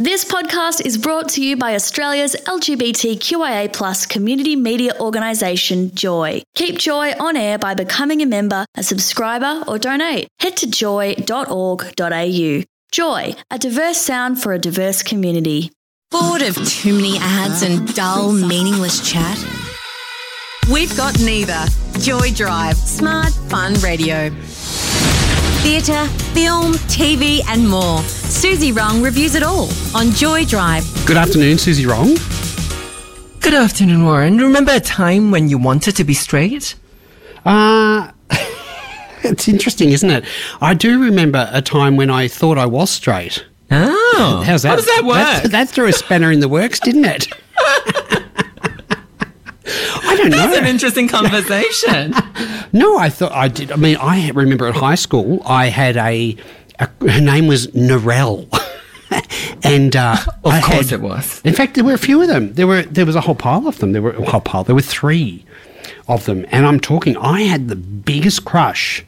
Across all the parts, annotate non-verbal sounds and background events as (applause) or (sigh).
This podcast is brought to you by Australia's LGBTQIA plus community media organisation, Joy. Keep Joy on air by becoming a member, a subscriber, or donate. Head to joy.org.au. Joy, a diverse sound for a diverse community. Bored of too many ads and dull, meaningless chat? We've got neither. Joy Drive, smart, fun radio. Theatre, film, TV, and more. Suzy Wrong reviews it all on Joy Drive. Good afternoon, Suzy Wrong. Good afternoon, Warren. Remember a time when you wanted to be straight? Uh, (laughs) it's interesting, isn't it? I do remember a time when I thought I was straight. Oh. How's that? How does that work? That, that threw a spanner in the works, didn't it? (laughs) I don't That's know. an interesting (laughs) conversation. No, I thought I did. I mean, I remember at high school, I had a, a her name was Narelle. (laughs) and uh, Of I course had- it was. In fact, there were a few of them. There were there was a whole pile of them. There were a whole pile. There were three of them, and I'm talking. I had the biggest crush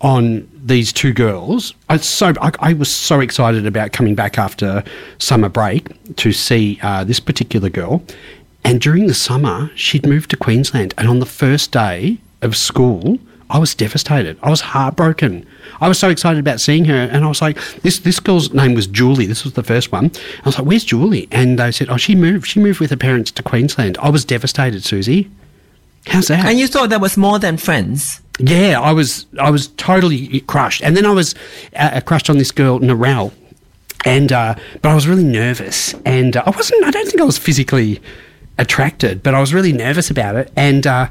on these two girls. I so I, I was so excited about coming back after summer break to see uh, this particular girl. And during the summer, she'd moved to Queensland, and on the first day of school, I was devastated. I was heartbroken. I was so excited about seeing her, and I was like, "This this girl's name was Julie. This was the first one." I was like, "Where's Julie?" And they said, "Oh, she moved. She moved with her parents to Queensland." I was devastated, Suzy. How's that? and you thought that was more than friends. Yeah, I was I was totally crushed, and then I was uh, crushed on this girl Narelle, and uh, but I was really nervous, and uh, I wasn't. I don't think I was physically attracted, but I was really nervous about it. And uh,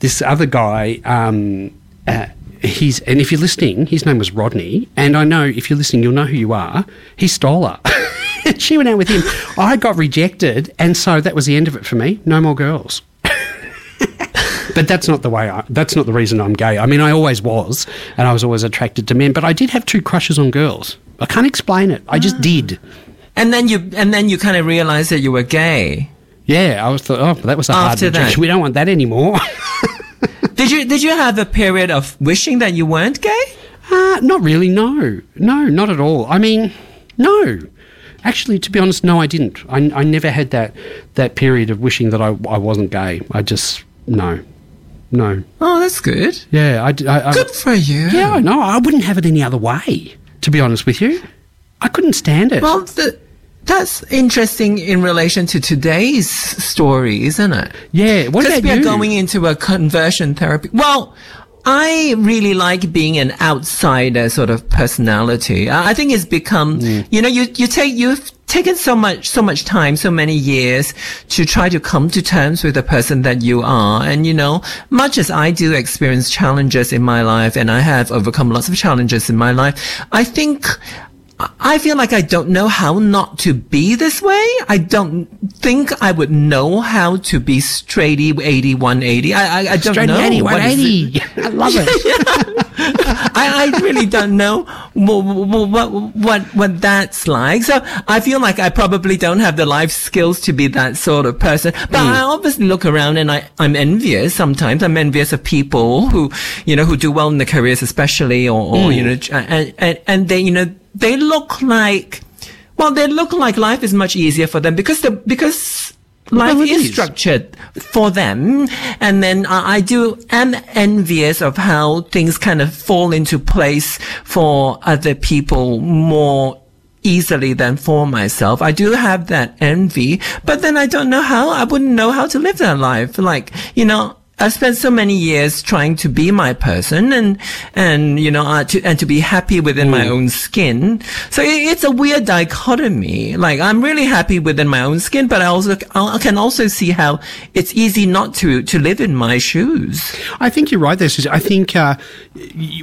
this other guy, um, uh, he's and if you're listening, his name was Rodney, and I know if you're listening, you'll know who you are. He stole her. (laughs) she went out with him. I got rejected, and so that was the end of it for me. No more girls. (laughs) But that's not the way. I, that's not the reason I'm gay. I mean, I always was, and I was always attracted to men. But I did have two crushes on girls. I can't explain it. I just did. And then you and then you kind of realized that you were gay. Yeah, I was thought. Oh, that was a hard After that. rejection. We don't want that anymore. (laughs) Did you did you have a period of wishing that you weren't gay? uh, not really. No, no, not at all. I mean, no. Actually, to be honest, no, I didn't. I, I never had that that period of wishing that I, I wasn't gay. I just no, no. Oh, that's good. Yeah, I, I, I Good for you. yeah, I know. I wouldn't have it any other way. To be honest with you, I couldn't stand it. Well, the, that's interesting in relation to today's story, isn't it? Yeah, what about we are you? going into a conversion therapy. Well, I really like being an outsider sort of personality. I I think it's become, Mm. you know, you, you take, you've taken so much, so much time, so many years to try to come to terms with the person that you are. And, you know, much as I do experience challenges in my life and I have overcome lots of challenges in my life, I think I feel like I don't know how not to be this way. I don't think I would know how to be straighty 80, 180. I, I, I don't know. 80, what is 180. (laughs) I love it. I, I really don't know what, what, what, what that's like. So I feel like I probably don't have the life skills to be that sort of person. But mm. I obviously look around and I, I'm envious sometimes. I'm envious of people who, you know, who do well in their careers, especially, or, or mm. you know, and, and, and they, you know, they look like, well, they look like life is much easier for them because the, because life Well, it is is. structured for them. And then I, I do am envious of how things kind of fall into place for other people more easily than for myself. I do have that envy, but then I don't know how, I wouldn't know how to live that life. Like, you know, I spent so many years trying to be my person and, and, you know, uh, to, and to be happy within my own skin. So it, it's a weird dichotomy. Like, I'm really happy within my own skin, but I also, I can also see how it's easy not to, to live in my shoes. I think you're right there, Suzy. I think uh,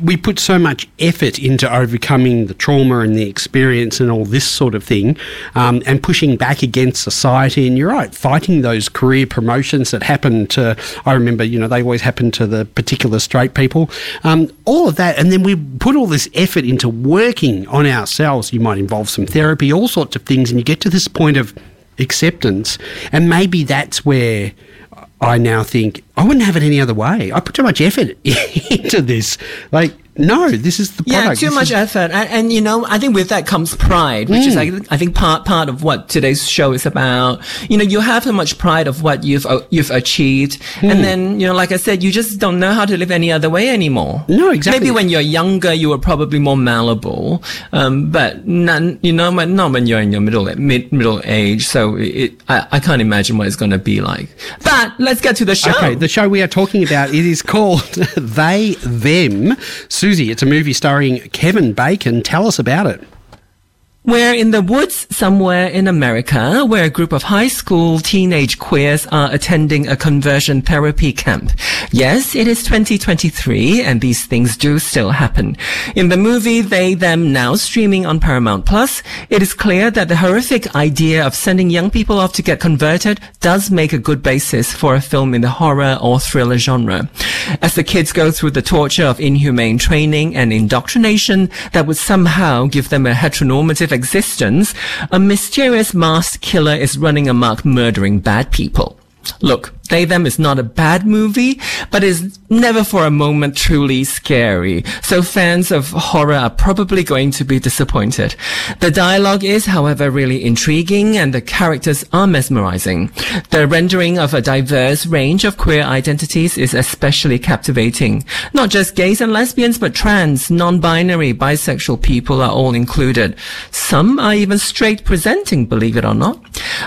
we put so much effort into overcoming the trauma and the experience and all this sort of thing, um, and pushing back against society. And you're right, fighting those career promotions that happen to. I remember, you know, they always happen to the particular straight people. Um, all of that, and then we put all this effort into working on ourselves. You might involve some therapy, all sorts of things, and you get to this point of acceptance, and maybe that's where. I now think I wouldn't have it any other way. I put too much effort (laughs) into this. Like, No, this is the Yeah, too This much is- effort, and, and you know, I think with that comes pride, which is I, I think part part of what today's show is about. You know, you have so much pride of what you've uh, you've achieved, and then you know, like I said, you just don't know how to live any other way anymore. No, exactly. Maybe when you're younger, you were probably more malleable, um, but none, you know, not when you're in your middle mid middle age. So it, I, I can't imagine what it's going to be like. But let's get to the show. Okay, the show we are talking about it is called (laughs) They Them. Suzy, it's a movie starring Kevin Bacon. Tell us about it. We're in the woods somewhere in America where a group of high school teenage queers are attending a conversion therapy camp. Yes, it is 2023 and these things do still happen. In the movie They Them Now streaming on Paramount Plus, it is clear that the horrific idea of sending young people off to get converted does make a good basis for a film in the horror or thriller genre. As the kids go through the torture of inhumane training and indoctrination that would somehow give them a heteronormative existence, a mysterious masked killer is running amok murdering bad people. Look, They Them is not a bad movie, but is never for a moment truly scary. So fans of horror are probably going to be disappointed. The dialogue is, however, really intriguing and the characters are mesmerizing. The rendering of a diverse range of queer identities is especially captivating. Not just gays and lesbians, but trans, non-binary, bisexual people are all included. Some are even straight presenting, believe it or not.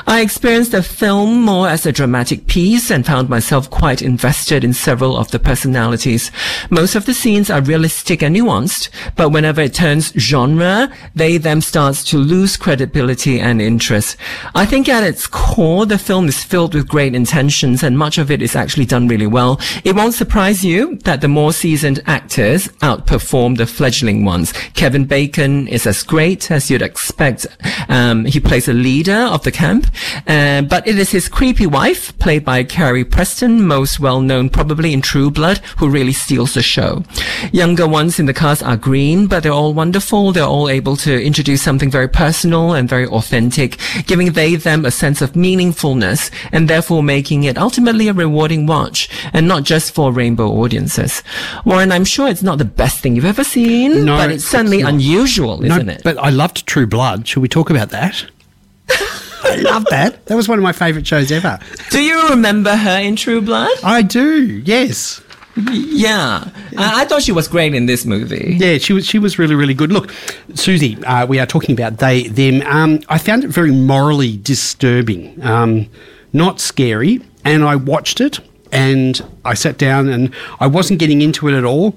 I experienced the film more as a dramatic piece and found myself quite invested in several of the personalities. Most of the scenes are realistic and nuanced, but whenever it turns genre, they them starts to lose credibility and interest. I think at its core, the film is filled with great intentions and much of it is actually done really well. It won't surprise you that the more seasoned actors outperform the fledgling ones. Kevin Bacon is as great as you'd expect. Um, he plays a leader of the camp, uh, but it is his creepy wife, played by Carrie Preston, most well known probably in True Blood, who really steals the show. Younger ones in the cast are green, but they're all wonderful. They're all able to introduce something very personal and very authentic, giving they them a sense of meaningfulness and therefore making it ultimately a rewarding watch and not just for rainbow audiences. Warren, I'm sure it's not the best thing you've ever seen, No, but it's it's certainly not. unusual, isn't no, it? but I loved True Blood. Should we talk about that? I love that. That was one of my favourite shows ever. Do you remember her in True Blood? I do. Yes. Yeah. I, I thought she was great in this movie. Yeah, she was. She was really, really good. Look, Suzy, uh, we are talking about they, them. Um, I found it very morally disturbing, um, not scary, and I watched it and I sat down and I wasn't getting into it at all,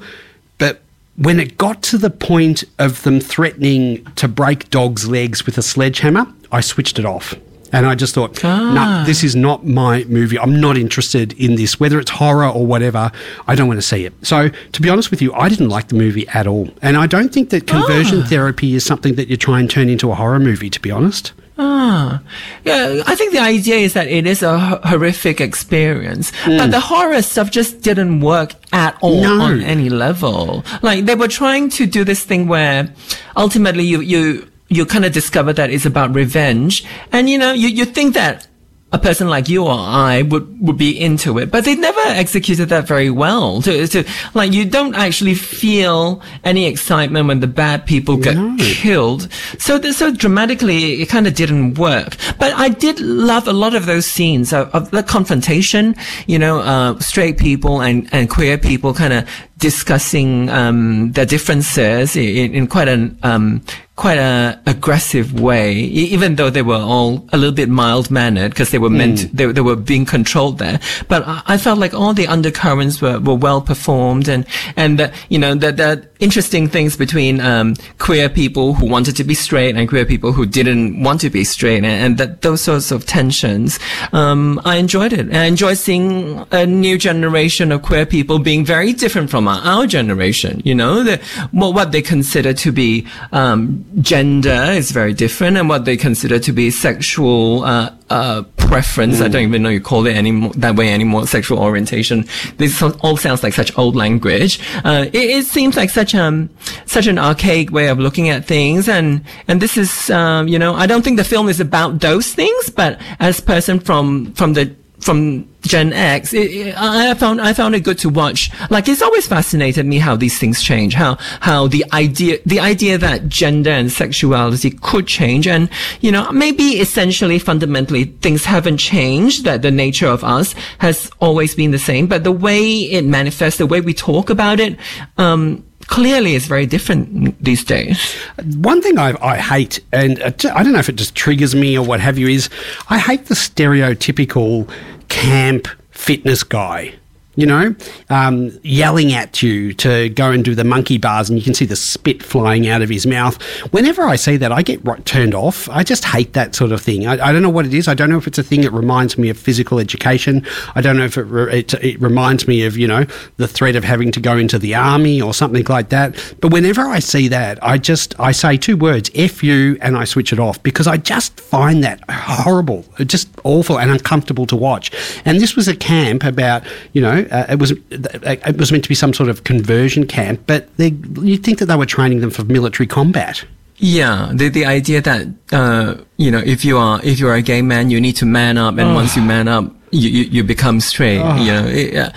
but. When it got to the point of them threatening to break dogs' legs with a sledgehammer, I switched it off. And I just thought, no, Ah. this is not my movie. I'm not interested in this, whether it's horror or whatever. I don't want to see it. So, to be honest with you, I didn't like the movie at all. And I don't think that conversion Ah. therapy is something that you try and turn into a horror movie, to be honest. Ah, yeah. I think the idea is that it is a horrific experience, but the horror stuff just didn't work at all No. on any level. Like they were trying to do this thing where ultimately you you you kind of discover that it's about revenge, and you know you you think that. A person like you or I would, would be into it, but they never executed that very well. To, to, like, you don't actually feel any excitement when the bad people get No. killed. So, so dramatically, it kind of didn't work. But I did love a lot of those scenes of, of the confrontation, you know, uh, straight people and, and queer people kind of discussing, um, their differences in, in quite an, um, quite a aggressive way, even though they were all a little bit mild mannered because they were meant, they, they were being controlled there. But I, I felt like all the undercurrents were, were well performed and, and, uh, you know, the, the interesting things between, um, queer people who wanted to be straight and queer people who didn't want to be straight and, and that those sorts of tensions, um, I enjoyed it. I enjoyed seeing a new generation of queer people being very different from our, our generation, you know, the, what, what they consider to be, um, gender is very different and what they consider to be sexual, uh, uh, preference. I don't even know you call it anymore that way anymore. Sexual orientation. This all sounds like such old language. Uh, it, it seems like such um such an archaic way of looking at things, and and this is um you know I don't think the film is about those things, but as person from from the from Gen X, it, it, I found I found it good to watch. Like it's always fascinated me how these things change, how how the idea the idea that gender and sexuality could change, and you know maybe essentially fundamentally things haven't changed. That the nature of us has always been the same, but the way it manifests, the way we talk about it. Um, clearly is very different these days. One thing I, I hate, and uh, I don't know if it just triggers me or what have you, is I hate the stereotypical camp fitness guy you know, um, yelling at you to go and do the monkey bars, and you can see the spit flying out of his mouth. Whenever I see that, I get right, turned off. I just hate that sort of thing. I, I, don't know what it is. I don't know if it's a thing that reminds me of physical education. I don't know if it, re- it, it reminds me of, you know, the threat of having to go into the army or something like that. But whenever I see that, I just, I say two words, F you, and I switch it off because I just find that horrible, just awful and uncomfortable to watch. And this was a camp about, you know, uh, it was it was meant to be some sort of conversion camp, but you'd think that they were training them for military combat. Yeah, the the idea that uh, you know if you are if you are a gay man, you need to man up, and oh. once you man up, you, you, you become straight. Oh. You know, it, uh,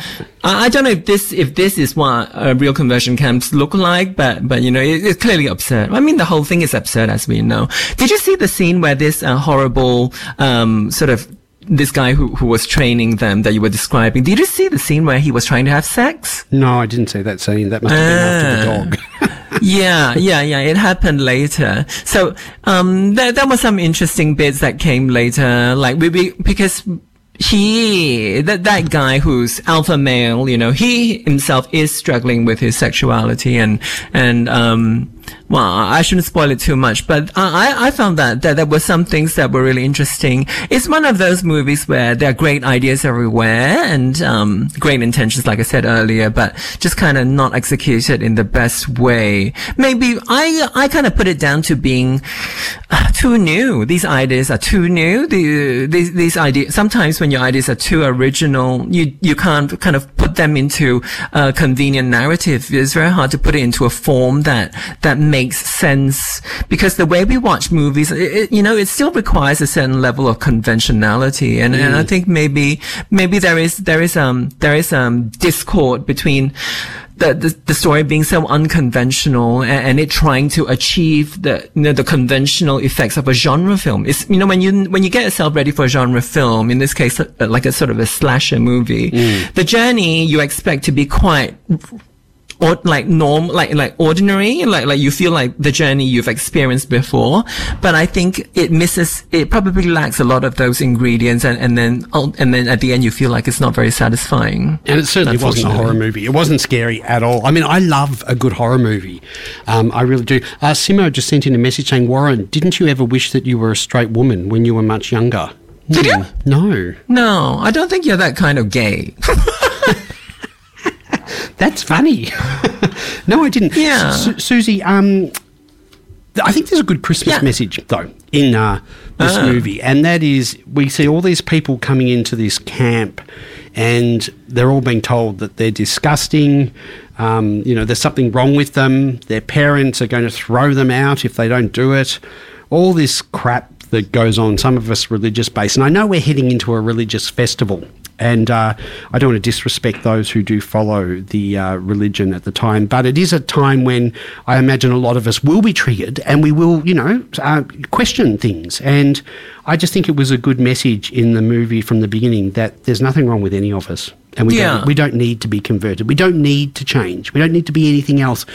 I, I, don't know if this if this is what uh, real conversion camps look like, but but you know, it, it's clearly absurd. I mean, the whole thing is absurd, as we know. Did you see the scene where this uh, horrible um, sort of this guy who, who was training them that you were describing, did you see the scene where he was trying to have sex? No, I didn't see that scene. That must have been after the ah. dog. yeah, yeah, yeah. It happened later. So, um, there, there were some interesting bits that came later, like we, we because he that that guy who's alpha male, you know, he himself is struggling with his sexuality and and um well, I shouldn't spoil it too much, but I, I found that, that there were some things that were really interesting. It's one of those movies where there are great ideas everywhere and um, great intentions, like I said earlier, but just kind of not executed in the best way. Maybe I I kind of put it down to being uh, too new. These ideas are too new. The, these these ideas sometimes when your ideas are too original, you you can't kind of put them into a convenient narrative. It's very hard to put it into a form that that makes sense because the way we watch movies, it, it, you know, it still requires a certain level of conventionality. And, mm. and I mm. think maybe, maybe there is, there is, um, there is, um, discord between the, the, the, story being so unconventional and, and, it trying to achieve the, you know, the conventional effects of a genre film. It's, you know, when you, when you get yourself ready for a genre film, in this case, like a sort of a slasher movie, mm. the journey you expect to be quite or like norm, like like ordinary, like like you feel like the journey you've experienced before. But I think it misses, it probably lacks a lot of those ingredients, and and then and then at the end you feel like it's not very satisfying. And it certainly wasn't a horror movie. It wasn't scary at all. I mean, I love a good horror movie. Um, I really do. Uh, Simo just sent in a message saying, Warren, didn't you ever wish that you were a straight woman when you were much younger? Did you? No. No, I don't think you're that kind of gay. (laughs) That's funny. (laughs) no, I didn't. Yeah. Su- Suzy, um, I think there's a good Christmas yeah. message, though, in uh, this uh movie. And that is we see all these people coming into this camp and they're all being told that they're disgusting. Um, you know, there's something wrong with them. Their parents are going to throw them out if they don't do it. All this crap that goes on, some of us religious based. And I know we're heading into a religious festival and uh, I don't want to disrespect those who do follow the uh, religion at the time, but it is a time when I imagine a lot of us will be triggered and we will, you know, uh, question things. And I just think it was a good message in the movie from the beginning that there's nothing wrong with any of us. And we, yeah. don't, we don't need to be converted. We don't need to change. We don't need to be anything else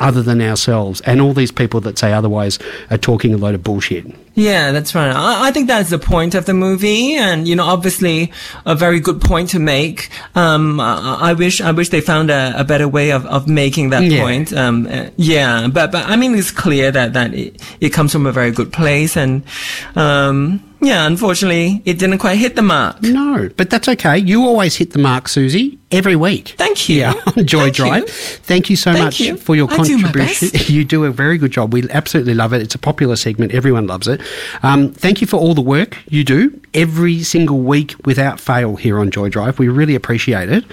other than ourselves. And all these people that say otherwise are talking a load of bullshit. Yeah, that's right. I, I, think that's the point of the movie, and you know, obviously, a very good point to make. Um, I, I, wish, I wish they found a, a better way of, of making that yeah. point. Um, uh, yeah, but but I mean, it's clear that that it, it comes from a very good place, and um, yeah, unfortunately, it didn't quite hit the mark. No, but that's okay. You always hit the mark, Suzy, every week. Thank you. Yeah, on Joy Thank Drive. You. Thank you so Thank much you. for your I contribution. Do (laughs) you do a very good job. We absolutely love it. It's a popular segment. Everyone loves it. Um, thank you for all the work you do every single week without fail here on Joy Drive. We really appreciate it.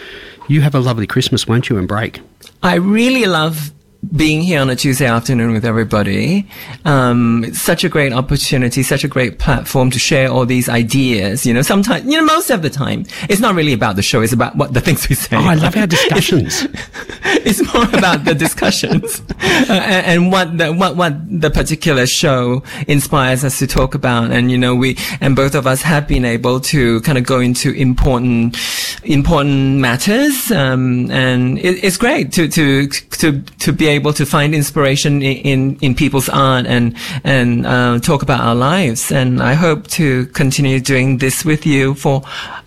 You have a lovely Christmas, won't you, and break? I really love being here on a Tuesday afternoon with everybody. Um, it's such a great opportunity, such a great platform to share all these ideas. You know, sometimes, you know, most of the time, it's not really about the show. It's about what the things we say. Oh, I love our discussions. (laughs) it's more about the discussions (laughs) uh, and, and what the, what, what the particular show inspires us to talk about. And, you know, we, and both of us have been able to kind of go into important, important matters. Um, and it, it's great to, to, to, to be able to find inspiration in, in, in people's art and, and, uh, talk about our lives. And I hope to continue doing this with you for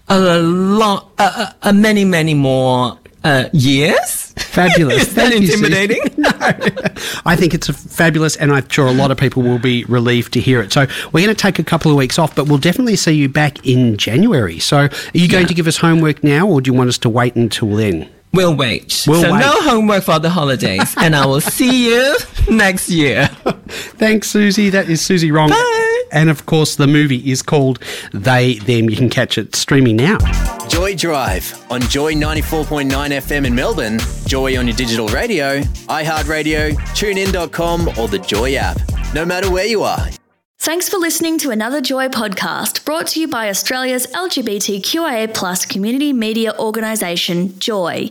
a lot, uh, uh, many, many more uh, years. Fabulous. Is (laughs) that Thank you, Suzy. intimidating? (laughs) no. I think it's a fabulous, and I'm sure a lot of people will be relieved to hear it. So we're going to take a couple of weeks off, but we'll definitely see you back in January. So are you going Yeah. to give us homework now, or do you want us to wait until then? We'll wait. We'll so wait. no homework for the holidays, and I will see you next year. (laughs) Thanks, Suzy. That is Suzy Wrong. Bye. And of course, the movie is called They Them. You can catch it streaming now. Joy Drive on Joy 94.9 FM in Melbourne, Joy on your digital radio, iHeartRadio, tunein.com, or the Joy app. No matter where you are. Thanks for listening to another Joy podcast brought to you by Australia's LGBTQIA plus community media organisation, Joy.